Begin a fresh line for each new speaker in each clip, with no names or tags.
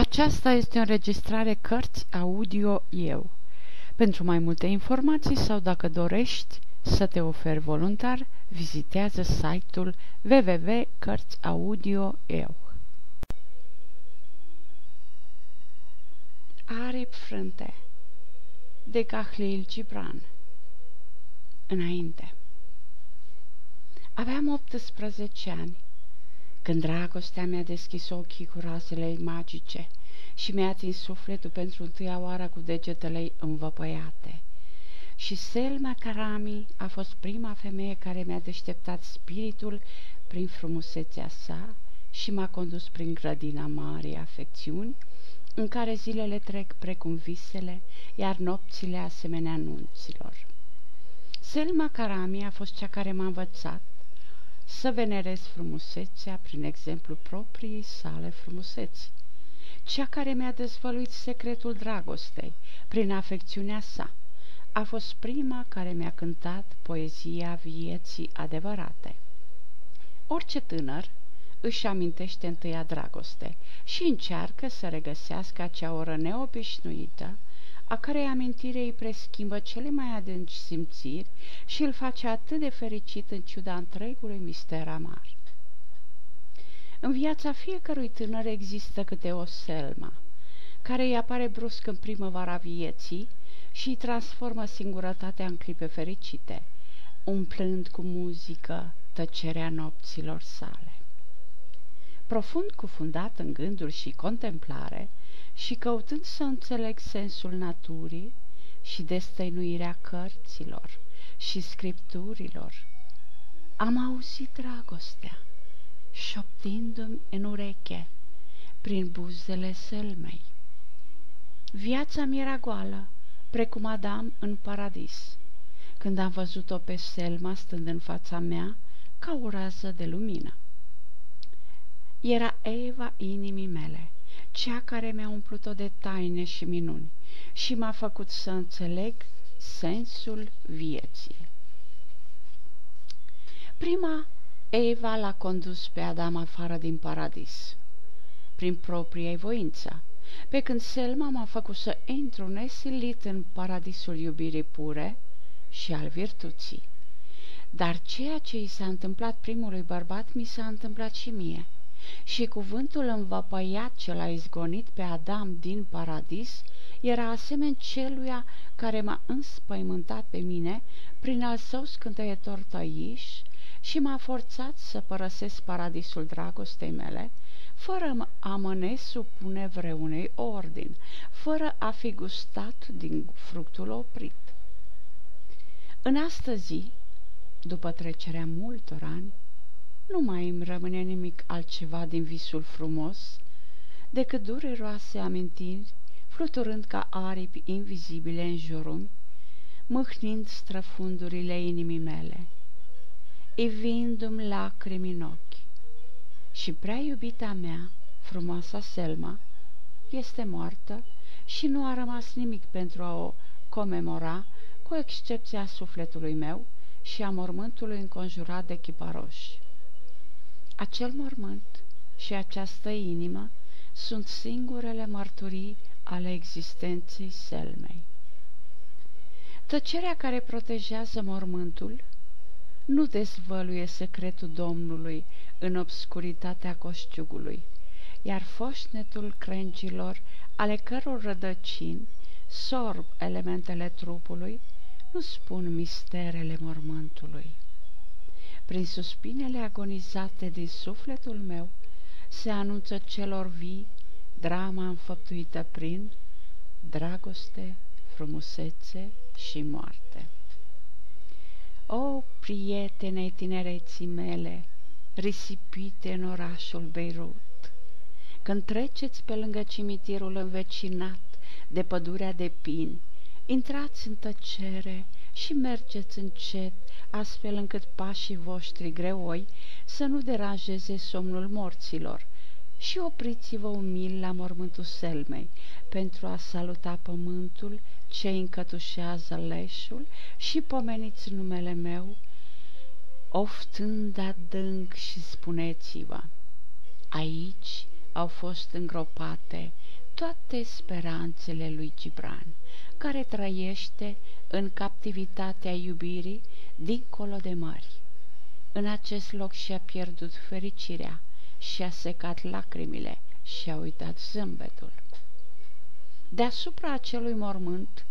Aceasta este o înregistrare Cărți Audio Eu. Pentru mai multe informații sau dacă dorești să te oferi voluntar, vizitează site-ul www.cărțiaudio.eu. Aripi frânte de Cahlil Gibran Înainte Aveam 18 ani când dragostea mi-a deschis ochii cu rasele magice și mi-a atins sufletul pentru întâia oară cu degetele învăpăiate. Și Selma Karami a fost prima femeie care mi-a deșteptat spiritul prin frumusețea sa și m-a condus prin grădina marii afecțiuni, în care zilele trec precum visele, iar nopțile asemenea nunților. Selma Karami a fost cea care m-a învățat să venerez frumusețea prin exemplu propriei sale frumuseți, cea care mi-a dezvăluit secretul dragostei prin afecțiunea sa. A fost prima care mi-a cântat poezia vieții adevărate. Orice tânăr își amintește întâia dragoste și încearcă să regăsească acea oră neobișnuită a cărei amintire îi preschimbă cele mai adânci simțiri și îl face atât de fericit în ciuda întregului mister amar. În viața fiecărui tânăr există câte o selma, care îi apare brusc în primăvara vieții și îi transformă singurătatea în clipe fericite, umplând cu muzică tăcerea nopților sale. Profund cufundat în gânduri și contemplare, și căutând să înțeleg sensul naturii și destăinuirea cărților și scripturilor, am auzit dragostea, șoptindu-mi în ureche, prin buzele selmei. Viața mi era goală, precum Adam în paradis, când am văzut-o pe Selma stând în fața mea ca o rază de lumină. Era Eva inimii mele, cea care mi-a umplut-o de taine și minuni și m-a făcut să înțeleg sensul vieții. Prima, Eva l-a condus pe Adam afară din paradis, prin propria voință, pe când Selma m-a făcut să intru nesilit în paradisul iubirii pure și al virtuții. Dar ceea ce i s-a întâmplat primului bărbat mi s-a întâmplat și mie – și cuvântul învăpăiat ce l-a izgonit pe Adam din paradis era asemeni celuia care m-a înspăimântat pe mine prin al său scânteiător tăiș și m-a forțat să părăsesc paradisul dragostei mele, fără a mă nesupune vreunei ordin, fără a fi gustat din fructul oprit. În astăzi, după trecerea multor ani, nu mai îmi rămâne nimic altceva din visul frumos decât dureroase amintiri, fluturând ca aripi invizibile în jurul, mâhnind străfundurile inimii mele, evindu-mi lacrimi în ochi. Și prea iubita mea, frumoasa Selma, este moartă și nu a rămas nimic pentru a o comemora, cu excepția sufletului meu și a mormântului înconjurat de chiparoși. Acel mormânt și această inimă sunt singurele mărturii ale existenței selmei. Tăcerea care protejează mormântul nu dezvăluie secretul Domnului în obscuritatea coșciugului, iar foșnetul crengilor, ale căror rădăcini sorb elementele trupului, nu spun misterele mormântului. Prin suspinele agonizate din sufletul meu se anunță celor vii drama înfăptuită prin dragoste, frumusețe și moarte. O, prietene tinereții mele, risipite în orașul Beirut, când treceți pe lângă cimitirul învecinat de pădurea de pini, intrați în tăcere și mergeți încet astfel încât pașii voștri greoi să nu deranjeze somnul morților. Și opriți-vă umil la mormântul selmei pentru a saluta pământul ce încătușează leșul și pomeniți numele meu, oftând adânc și spuneți-vă, aici au fost îngropate toate speranțele lui Gibran, care trăiește în captivitatea iubirii dincolo de mări. În acest loc și-a pierdut fericirea, și-a secat lacrimile și-a uitat zâmbetul. Deasupra acelui mormânt,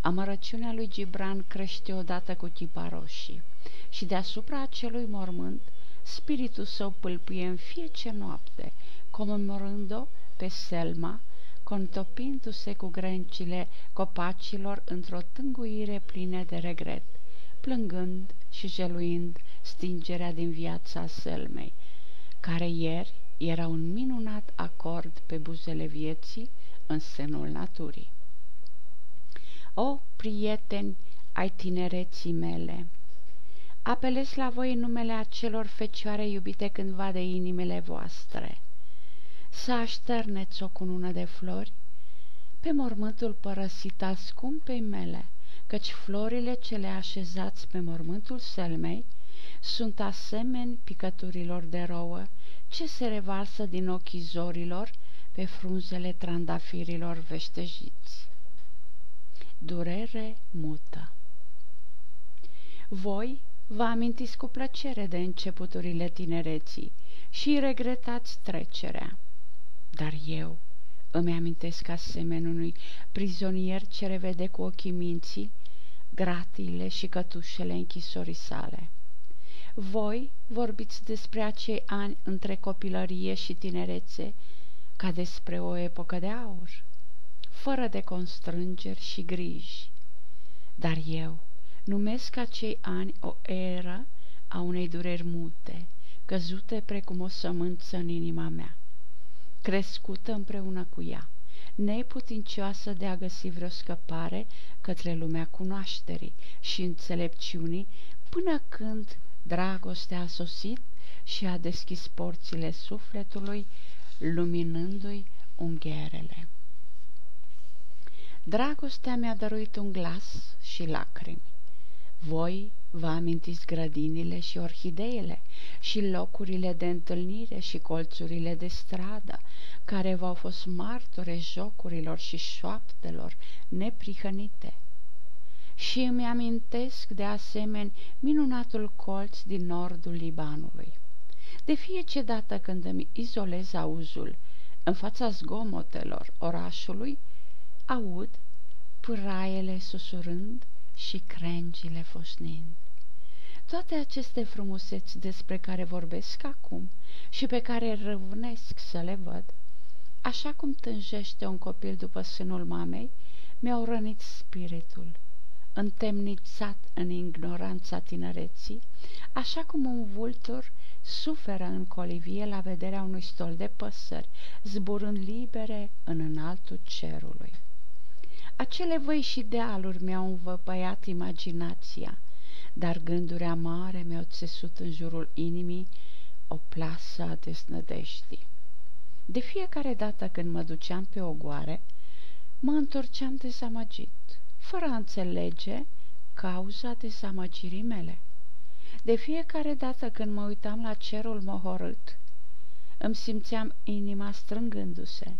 amărăciunea lui Gibran crește odată cu chipa roșii și deasupra acelui mormânt, spiritul său pâlpâie în fiecare noapte, comemorând-o pe Selma, contopindu-se cu grencile copacilor într-o tânguire plină de regret, plângând și jeluind stingerea din viața Selmei, care ieri era un minunat acord pe buzele vieții în senul naturii. O, prieteni ai tinereții mele, apelez la voi în numele acelor fecioare iubite cândva de inimile voastre. Să așterneți o cunună de flori pe mormântul părăsit al scumpei mele, căci florile cele așezați pe mormântul selmei sunt asemeni picăturilor de rouă ce se revarsă din ochii zorilor pe frunzele trandafirilor veștejiți. Durere mută Voi vă amintiți cu plăcere de începuturile tinereții și regretați trecerea. Dar eu îmi amintesc asemenea unui prizonier ce revede cu ochii minții gratiile și cătușele închisorii sale. Voi vorbiți despre acei ani între copilărie și tinerețe ca despre o epocă de aur, fără de constrângeri și griji. Dar eu numesc acei ani o eră a unei dureri mute, căzute precum o sămânță în inima mea, crescută împreună cu ea, neputincioasă de a găsi vreo scăpare către lumea cunoașterii și înțelepciunii, până când dragostea a sosit și a deschis porțile sufletului, luminându-i ungherele. Dragostea mi-a dăruit un glas și lacrimi. Voi vă amintiți grădinile și orhideele și locurile de întâlnire și colțurile de stradă, care v-au fost martore jocurilor și șoaptelor neprihănite. Și îmi amintesc de asemenea minunatul colț din nordul Libanului. De fiecare dată când îmi izolez auzul în fața zgomotelor orașului, aud pâraiele susurând și crengile fosnind. Toate aceste frumuseți despre care vorbesc acum și pe care răvnesc să le văd, așa cum tânjește un copil după sânul mamei, mi-au rănit spiritul, întemnițat în ignoranța tinereții, așa cum un vultur suferă în colivie la vederea unui stol de păsări, zburând libere în înaltul cerului. Acele văi și dealuri mi-au învăpăiat imaginația, dar gânduri amare mi-au țesut în jurul inimii o plasă a desnădeștii. De fiecare dată când mă duceam pe ogoare, mă întorceam dezamăgit, fără a înțelege cauza dezamăgirii mele. De fiecare dată când mă uitam la cerul mohorât, îmi simțeam inima strângându-se.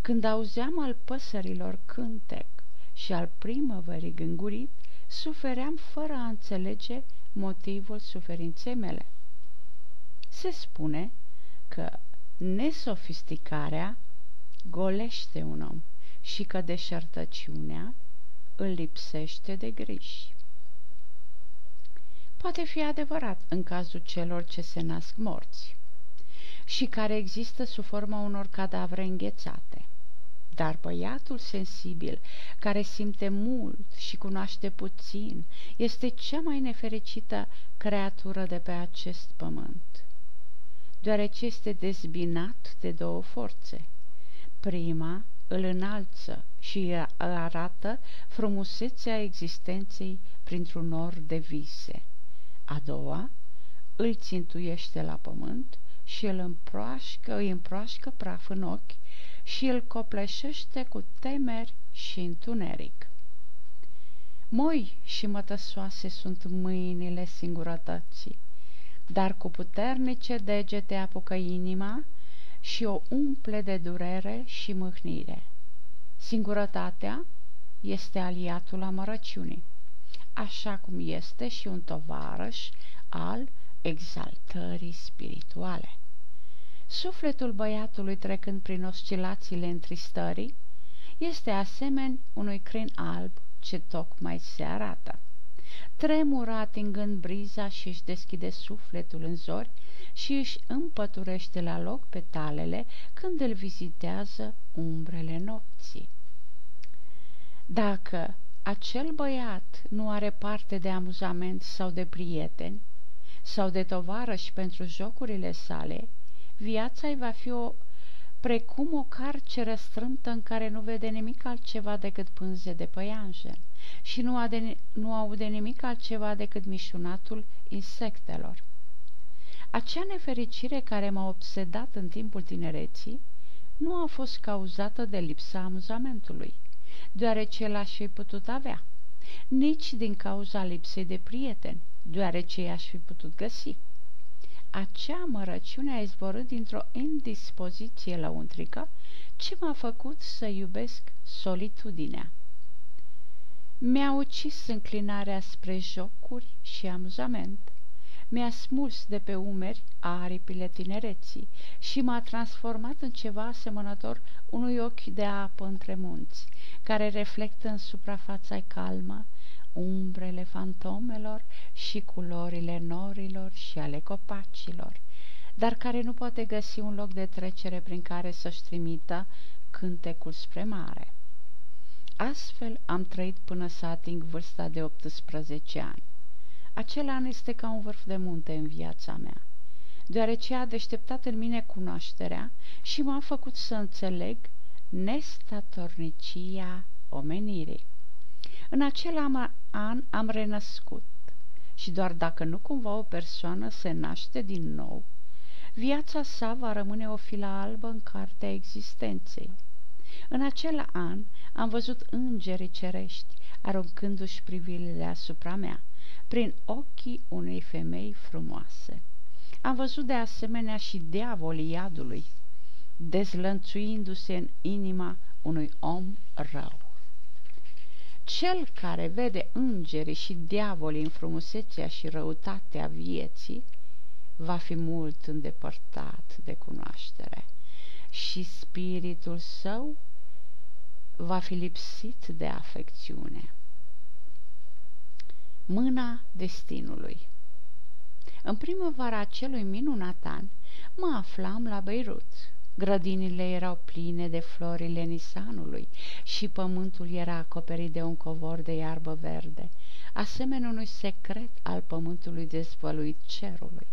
Când auzeam al păsărilor cântec și al primăverii gângurit, sufeream fără a înțelege motivul suferinței mele. Se spune că nesofisticarea golește un om și că deșertăciunea îl lipsește de griji. Poate fi adevărat în cazul celor ce se nasc morți și care există sub forma unor cadavre înghețate. Dar băiatul sensibil, care simte mult și cunoaște puțin, este cea mai nefericită creatură de pe acest pământ, deoarece este dezbinat de două forțe. Prima îl înalță și arată frumusețea existenței printr-un nor de vise. A doua îl țintuiește la pământ și îl împroașcă, îi împroașcă praf în ochi și îl copleșește cu temeri și întuneric. Moi și mătăsoase sunt mâinile singurătății, dar cu puternice degete apucă inima și o umple de durere și mâhnire. Singurătatea este aliatul amărăciunii, așa cum este și un tovarăș al exaltării spirituale. Sufletul băiatului trecând prin oscilațiile întristării este asemeni unui crin alb ce tocmai se arată. Tremură atingând briza și își deschide sufletul în zori și își împăturește la loc petalele când îl vizitează umbrele nopții. Dacă acel băiat nu are parte de amuzament sau de prieteni sau de tovarăși pentru jocurile sale, viața îi va fi o precum o carceră strâmtă în care nu vede nimic altceva decât pânze de păianjen și nu, ade, nu aude nimic altceva decât mișunatul insectelor. Acea nefericire care m-a obsedat în timpul tinereții nu a fost cauzată de lipsa amuzamentului, deoarece l-aș fi putut avea, nici din cauza lipsei de prieteni, deoarece i-aș fi putut găsi. Acea mărăciune a izvorât dintr-o indispoziție lăuntrică ce m-a făcut să iubesc solitudinea. Mi-a ucis înclinarea spre jocuri și amuzament, mi-a smuls de pe umeri aripile tinereții și m-a transformat în ceva asemănător unui ochi de apă între munți, care reflectă în suprafața calmă umbrele fantomelor și culorile norilor și ale copacilor, dar care nu poate găsi un loc de trecere prin care să-și trimită cântecul spre mare. Astfel am trăit până să ating vârsta de 18 ani. Acel an este ca un vârf de munte în viața mea, deoarece a deșteptat în mine cunoașterea și m-a făcut să înțeleg nestatornicia omenirii. În acel an am renăscut și doar dacă nu cumva o persoană se naște din nou, viața sa va rămâne o filă albă în cartea existenței. În acel an am văzut îngerii cerești aruncându-și privirile asupra mea, prin ochii unei femei frumoase. Am văzut de asemenea și diavolii iadului, dezlănțuindu-se în inima unui om rău. Cel care vede îngerii și diavolii în frumusețea și răutatea vieții, va fi mult îndepărtat de cunoaștere și spiritul său va fi lipsit de afecțiune. Mâna destinului În primăvara acelui minunat an, mă aflam la Beirut. Grădinile erau pline de florile nisanului și pământul era acoperit de un covor de iarbă verde, asemenea unui secret al pământului dezvăluit cerului.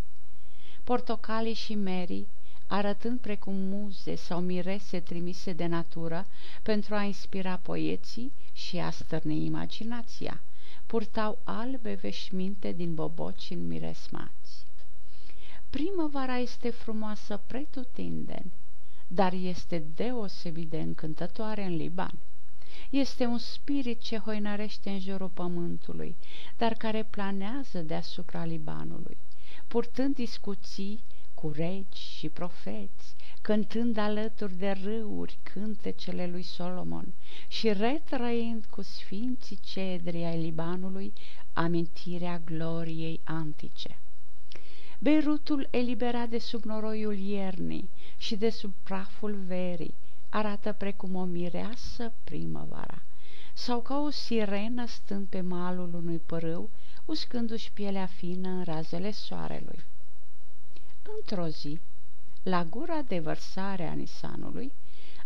Portocalii și merii arătând precum muze sau mirese trimise de natură pentru a inspira poeții și a stârni imaginația. Purtau albe veșminte din boboci miresmați. Primăvara este frumoasă pretutindeni, dar este deosebit de încântătoare în Liban. Este un spirit ce hoinărește în jurul pământului, dar care planează deasupra Libanului, purtând discuții cu regi și profeți, cântând alături de râuri cântecele lui Solomon și retrăind cu sfinții cedri ai Libanului amintirea gloriei antice. Beirutul eliberat de sub noroiul iernii și de sub praful verii arată precum o mireasă primăvara sau ca o sirenă stând pe malul unui părâu, uscându-și pielea fină în razele soarelui. Într-o zi, la gura de vărsare a Nisanului,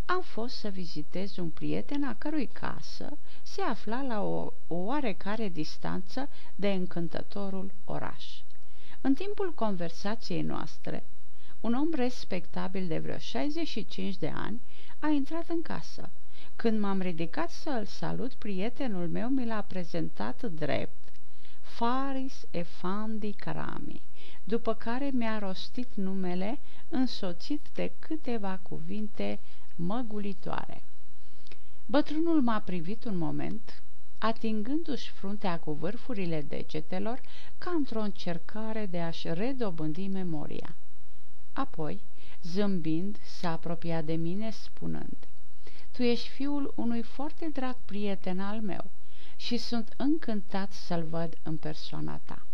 am fost să vizitez un prieten a cărui casă se afla la o, o oarecare distanță de încântătorul oraș. În timpul conversației noastre, un om respectabil de vreo 65 de ani a intrat în casă. Când m-am ridicat să îl salut, prietenul meu mi l-a prezentat drept Faris Efandi Karami după care mi-a rostit numele însoțit de câteva cuvinte măgulitoare. Bătrânul m-a privit un moment, atingându-și fruntea cu vârfurile degetelor ca într-o încercare de a-și redobândi memoria. Apoi Zâmbind, s-a apropiat de mine, spunând, Tu ești fiul unui foarte drag prieten al meu și sunt încântat să-l văd în persoana ta.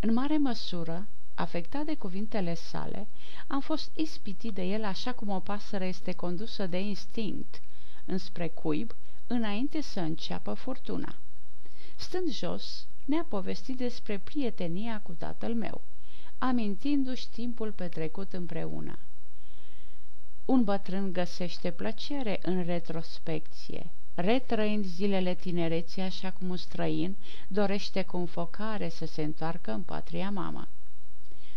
În mare măsură, afectat de cuvintele sale, am fost ispitit de el așa cum o pasăre este condusă de instinct înspre cuib înainte să înceapă furtuna. Stând jos, ne-a povestit despre prietenia cu tatăl meu, amintindu-și timpul petrecut împreună. Un bătrân găsește plăcere în retrospecție, retrăind zilele tinereții așa cum un străin dorește cu înfocare să se întoarcă în patria mama.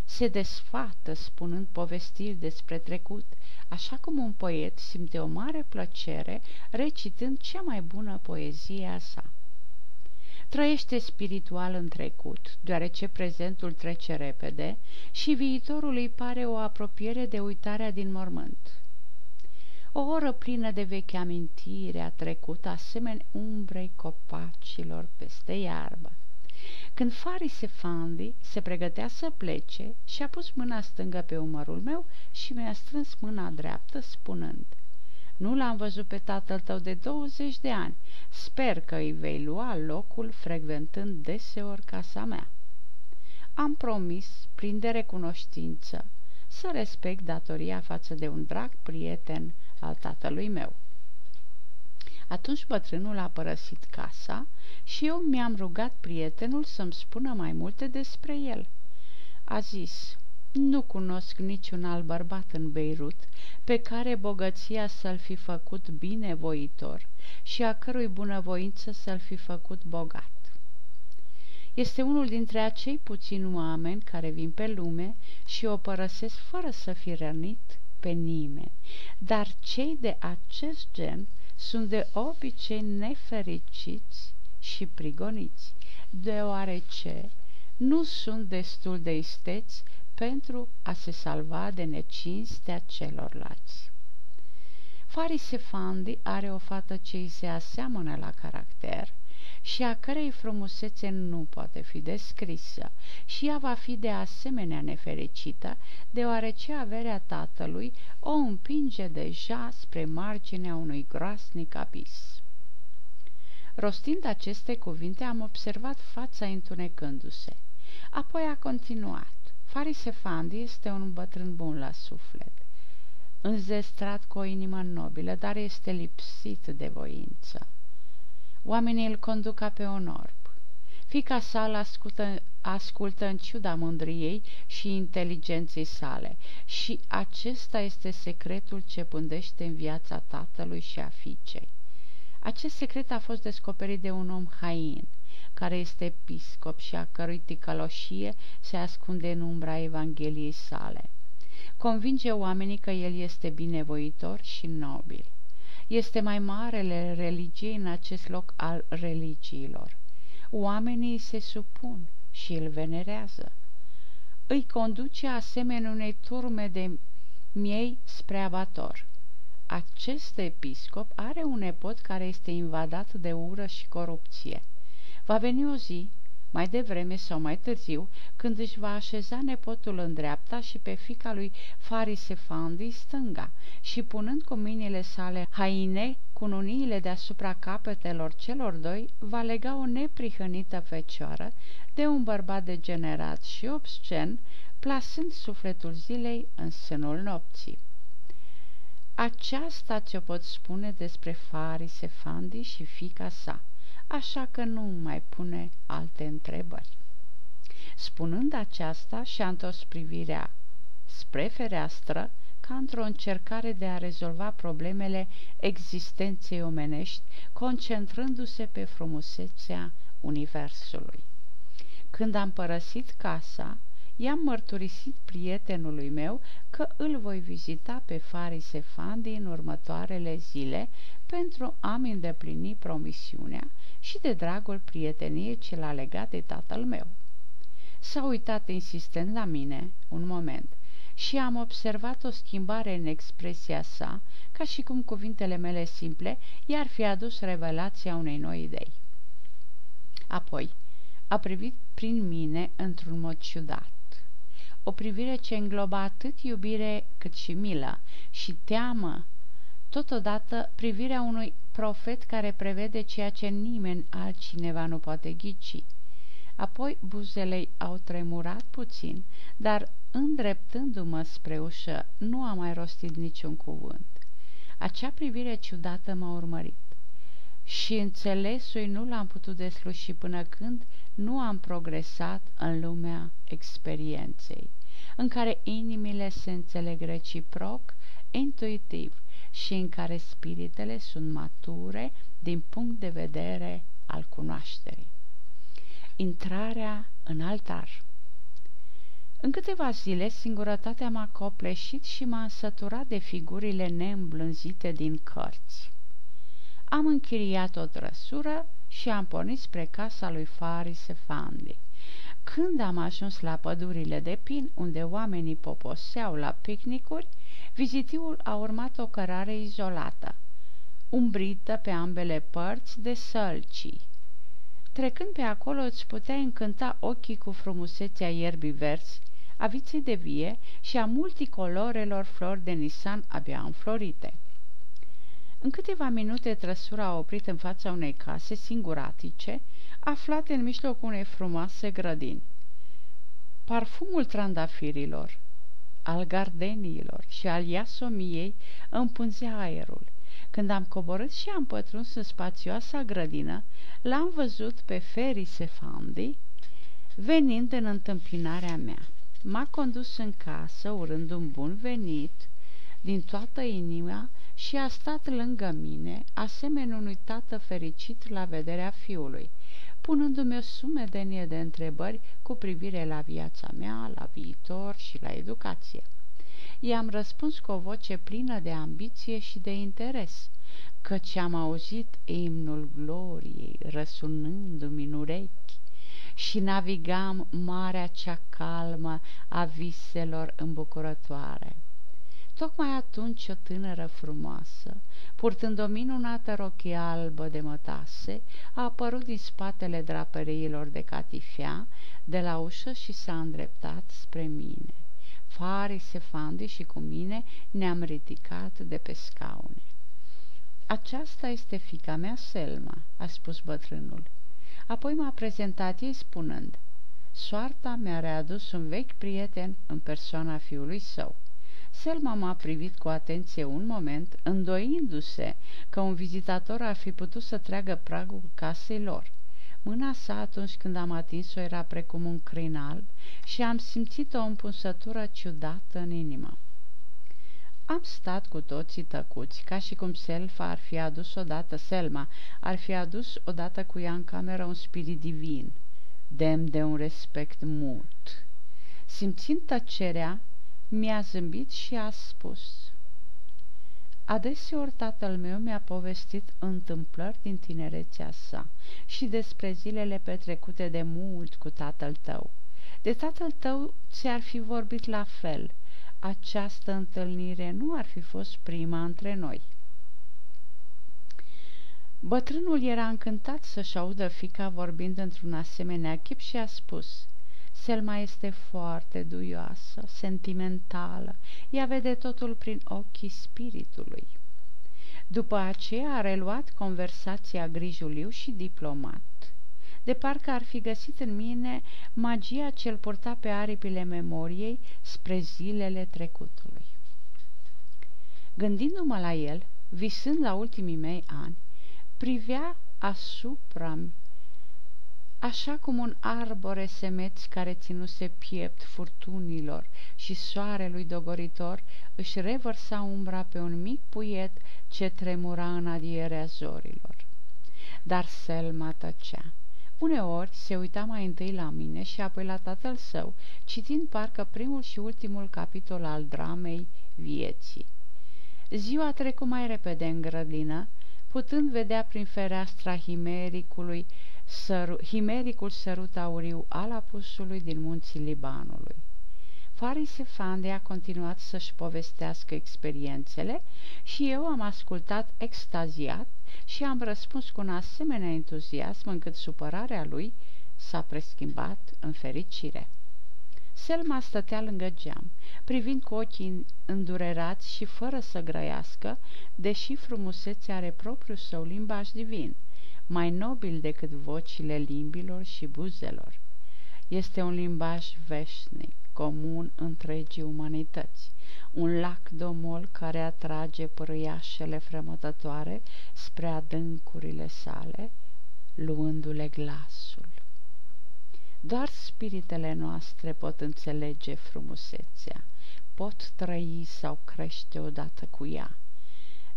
Se desfată spunând povestiri despre trecut, așa cum un poet simte o mare plăcere recitând cea mai bună poezie a sa. Trăiește spiritual în trecut, deoarece prezentul trece repede și viitorul îi pare o apropiere de uitarea din mormânt. O oră plină de vechi amintire a trecut, asemeni umbrei copacilor peste iarbă. Când Faris Efandi se pregătea să plece, și-a pus mâna stângă pe umărul meu și mi-a strâns mâna dreaptă, spunând Nu l-am văzut pe tatăl tău de 20 de ani. Sper că îi vei lua locul frecventând deseori casa mea. Am promis, prin de recunoștință, să respect datoria față de un drag prieten al tatălui meu. Atunci bătrânul a părăsit casa și eu mi-am rugat prietenul să-mi spună mai multe despre el. A zis, nu cunosc niciun alt bărbat în Beirut pe care bogăția să-l fi făcut binevoitor și a cărui bunăvoință să-l fi făcut bogat. Este unul dintre acei puțini oameni care vin pe lume și o părăsesc fără să fi rănit pe nimeni, dar cei de acest gen sunt de obicei nefericiți și prigoniți, deoarece nu sunt destul de isteți pentru a se salva de necinstea celorlalți. Farisefandi are o fată ce îi se aseamănă la caracter și a cărei frumusețe nu poate fi descrisă și ea va fi de asemenea nefericită, deoarece averea tatălui o împinge deja spre marginea unui groasnic abis. Rostind aceste cuvinte, am observat fața întunecându-se. Apoi a continuat. Farisefandi este un bătrân bun la suflet, înzestrat cu o inimă nobilă, dar este lipsit de voință. Oamenii îl conduc ca pe un orb. Fica sa îl ascultă, ascultă în ciuda mândriei și inteligenței sale și acesta este secretul ce pândește în viața tatălui și a fiicei. Acest secret a fost descoperit de un om hain, care este episcop și a cărui ticăloșie se ascunde în umbra Evangheliei sale. Convinge oamenii că el este binevoitor și nobil. Este mai marele religiei în acest loc al religiilor. Oamenii se supun și îl venerează. Îi conduce asemenea unei turme de miei spre abator. Acest episcop are un nepot care este invadat de ură și corupție. Va veni o zi, mai devreme sau mai târziu, când își va așeza nepotul în dreapta și pe fica lui Farisefandi stânga și punând cu mâinile sale haine cu nuniile deasupra capetelor celor doi, va lega o neprihănită fecioară de un bărbat degenerat și obscen, plasând sufletul zilei în sânul nopții. Aceasta ți-o pot spune despre Farisefandi și fica sa așa că nu mai pune alte întrebări. Spunând aceasta, și-a întors privirea spre fereastră, ca într-o încercare de a rezolva problemele existenței omenești, concentrându-se pe frumusețea Universului. Când am părăsit casa, i-am mărturisit prietenului meu că îl voi vizita pe Faris Efandi în următoarele zile pentru a-mi îndeplini promisiunea și de dragul prieteniei ce l-a legat de tatăl meu. S-a uitat insistent la mine un moment și am observat o schimbare în expresia sa, ca și cum cuvintele mele simple i-ar fi adus revelația unei noi idei. Apoi a privit prin mine într-un mod ciudat. O privire ce îngloba atât iubire cât și milă și teamă, totodată privirea unui profet care prevede ceea ce nimeni altcineva nu poate ghici. Apoi buzele au tremurat puțin, dar îndreptându-mă spre ușă, nu am mai rostit niciun cuvânt. Acea privire ciudată m-a urmărit și înțelesul nu l-am putut desluși până când nu am progresat în lumea experienței, în care inimile se înțeleg reciproc, intuitiv și în care spiritele sunt mature din punct de vedere al cunoașterii. Intrarea în altar În câteva zile, singurătatea m-a copleșit și m-a însăturat de figurile neîmblânzite din cărți. Am închiriat o trăsură și am pornit spre casa lui Faris Efandi. Când am ajuns la pădurile de pin, unde oamenii poposeau la picnicuri, vizitiul a urmat o cărare izolată, umbrită pe ambele părți de sălcii. Trecând pe acolo îți putea încânta ochii cu frumusețea ierbii verzi, a viței de vie și a multicolorelor flori de nisan abia înflorite. În câteva minute trăsura a oprit în fața unei case singuratice, aflate în mijlocul unei frumoase grădini. Parfumul trandafirilor, al gardeniilor și al iasomiei împunzea aerul. Când am coborât și am pătruns în spațioasa grădină, l-am văzut pe Feri Sefandi venind în întâmpinarea mea. M-a condus în casă, urând un bun venit din toată inima și a stat lângă mine, asemenea unui tată fericit la vederea fiului, punându-mi o sumedenie de întrebări cu privire la viața mea, la viitor și la educație. I-am răspuns cu o voce plină de ambiție și de interes, căci am auzit imnul gloriei răsunându-mi în urechi și navigam marea cea calmă a viselor îmbucurătoare. Tocmai atunci o tânără frumoasă, purtând o minunată rochie albă de mătase, a apărut din spatele draperiilor de catifea de la ușă și s-a îndreptat spre mine. Farii Sefandi și cu mine ne-am ridicat de pe scaune. Aceasta este fica mea, Selma," a spus bătrânul. Apoi m-a prezentat ei spunând, Soarta mi-a readus un vechi prieten în persoana fiului său. Selma m-a privit cu atenție un moment, îndoindu-se că un vizitator ar fi putut să treagă pragul casei lor. Mâna sa atunci când am atins-o era precum un crin alb și am simțit o împunsătură ciudată în inimă. Am stat cu toții tăcuți, ca și cum Selfa ar fi adus odată, Selma, ar fi adus odată cu ea în cameră un spirit divin, demn de un respect mult. Simțind tăcerea, mi-a zâmbit și a spus Adeseori tatăl meu mi-a povestit întâmplări din tinerețea sa și despre zilele petrecute de mult cu tatăl tău. De tatăl tău ți-ar fi vorbit la fel. Această întâlnire nu ar fi fost prima între noi. Bătrânul era încântat să-și audă fica vorbind într-un asemenea chip și a spus – Selma este foarte duioasă, sentimentală, ea vede totul prin ochii spiritului. După aceea a reluat conversația grijuliu și diplomat. De parcă ar fi găsit în mine magia ce-l purta pe aripile memoriei spre zilele trecutului. Gândindu-mă la el, visând la ultimii mei ani, privea asupra Așa cum un arbore semeț care ținuse piept furtunilor și soarelui dogoritor își revărsa umbra pe un mic puiet ce tremura în adierea zorilor. Dar Selma tăcea. Uneori se uita mai întâi la mine și apoi la tatăl său, citind parcă primul și ultimul capitol al dramei vieții. Ziua trecu mai repede în grădină, putând vedea prin fereastra himericului săru, himericul sărut auriu al apusului din munții Libanului. Faris Fande a continuat să-și povestească experiențele și eu am ascultat extaziat și am răspuns cu un asemenea entuziasm încât supărarea lui s-a preschimbat în fericire. Selma stătea lângă geam, privind cu ochii îndurerați și fără să grăiască, deși frumusețea are propriul său limbaj divin, mai nobil decât vocile limbilor și buzelor. Este un limbaj veșnic, comun întregii umanități, un lac domol care atrage părâiașele fremătătoare spre adâncurile sale, luându-le glasul. Doar spiritele noastre pot înțelege frumusețea, pot trăi sau crește odată cu ea.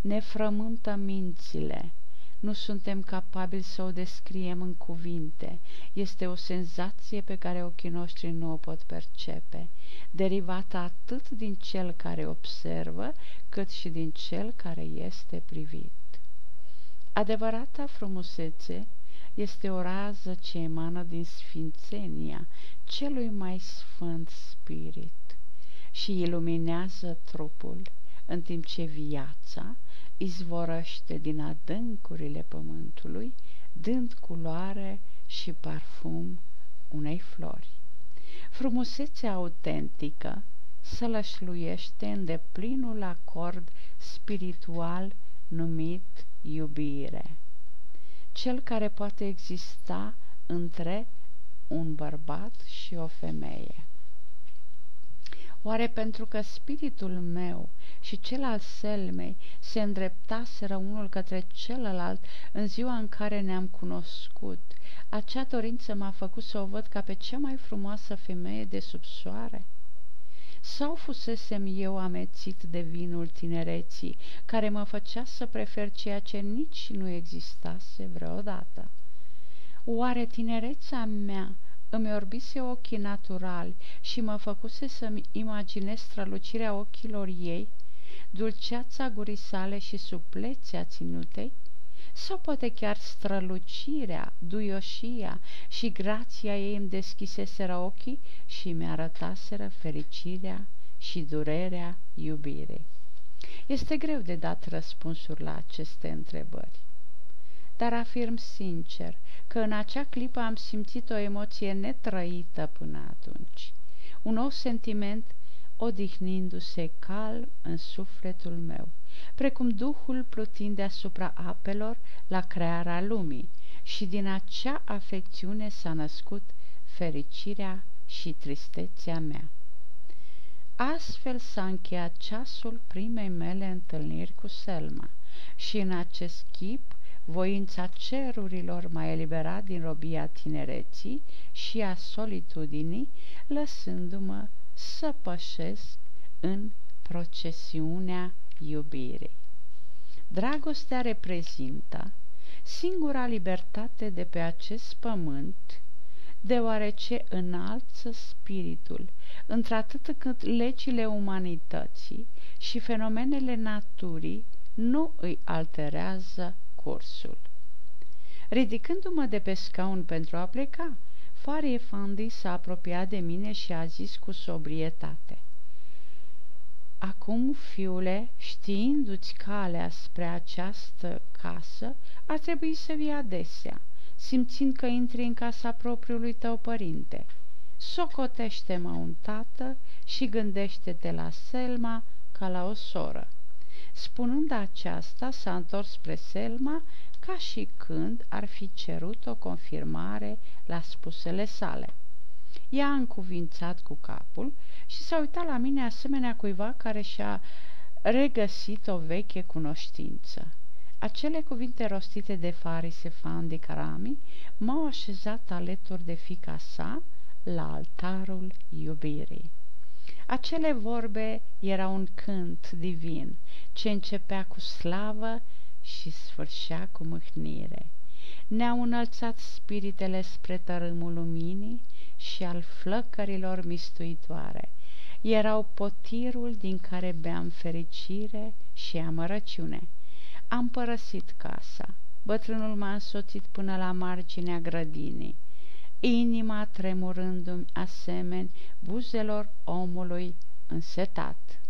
Ne frământă mințile, nu suntem capabili să o descriem în cuvinte. Este o senzație pe care ochii noștri nu o pot percepe, derivată atât din cel care observă, cât și din cel care este privit. Adevărata frumusețe este o rază ce emană din sfințenia celui mai sfânt spirit și iluminează trupul, în timp ce viața izvorăște din adâncurile pământului, dând culoare și parfum unei flori. Frumusețea autentică sălășluiește în deplinul acord spiritual numit iubire cel care poate exista între un bărbat și o femeie. Oare pentru că spiritul meu și cel al Selmei se îndreptaseră unul către celălalt în ziua în care ne-am cunoscut, acea dorință m-a făcut să o văd ca pe cea mai frumoasă femeie de sub soare? sau fusesem eu amețit de vinul tinereții, care mă făcea să prefer ceea ce nici nu existase vreodată? Oare tinerețea mea îmi orbise ochii naturali și mă făcuse să-mi imaginez strălucirea ochilor ei, dulceața gurii sale și suplețea ținutei? sau poate chiar strălucirea, duioșia și grația ei îmi deschiseseră ochii și mi-arătaseră fericirea și durerea iubirii. Este greu de dat răspunsuri la aceste întrebări, dar afirm sincer că în acea clipă am simțit o emoție netrăită până atunci, un nou sentiment odihnindu-se calm în sufletul meu precum Duhul plutind deasupra apelor la crearea lumii și din acea afecțiune s-a născut fericirea și tristețea mea. Astfel s-a încheiat ceasul primei mele întâlniri cu Selma și în acest chip voința cerurilor m-a eliberat din robia tinereții și a solitudinii, lăsându-mă să pășesc în procesiunea iubirii. Dragostea reprezintă singura libertate de pe acest pământ, deoarece înalță spiritul, într-atât cât legile umanității și fenomenele naturii nu îi alterează cursul. Ridicându-mă de pe scaun pentru a pleca, Farie Fandi s-a apropiat de mine și a zis cu sobrietate – Acum, fiule, știindu-ți calea spre această casă, ar trebui să vii adesea, simțind că intri în casa propriului tău părinte. Socotește-mă un tată și gândește-te la Selma ca la o soră. Spunând aceasta, s-a întors spre Selma ca și când ar fi cerut o confirmare la spusele sale. Ea a încuvințat cu capul și s-a uitat la mine asemenea cuiva care și-a regăsit o veche cunoștință. Acele cuvinte rostite de Farise Fandi Karami m-au așezat alături de fica sa la altarul iubirii. Acele vorbe erau un cânt divin ce începea cu slavă și sfârșea cu mâhnire. Ne-au înălțat spiritele spre tărâmul luminii și al flăcărilor mistuitoare. Erau potirul din care beam fericire și amărăciune. Am părăsit casa. Bătrânul m-a însoțit până la marginea grădinii, inima tremurându-mi asemeni buzelor omului însetat.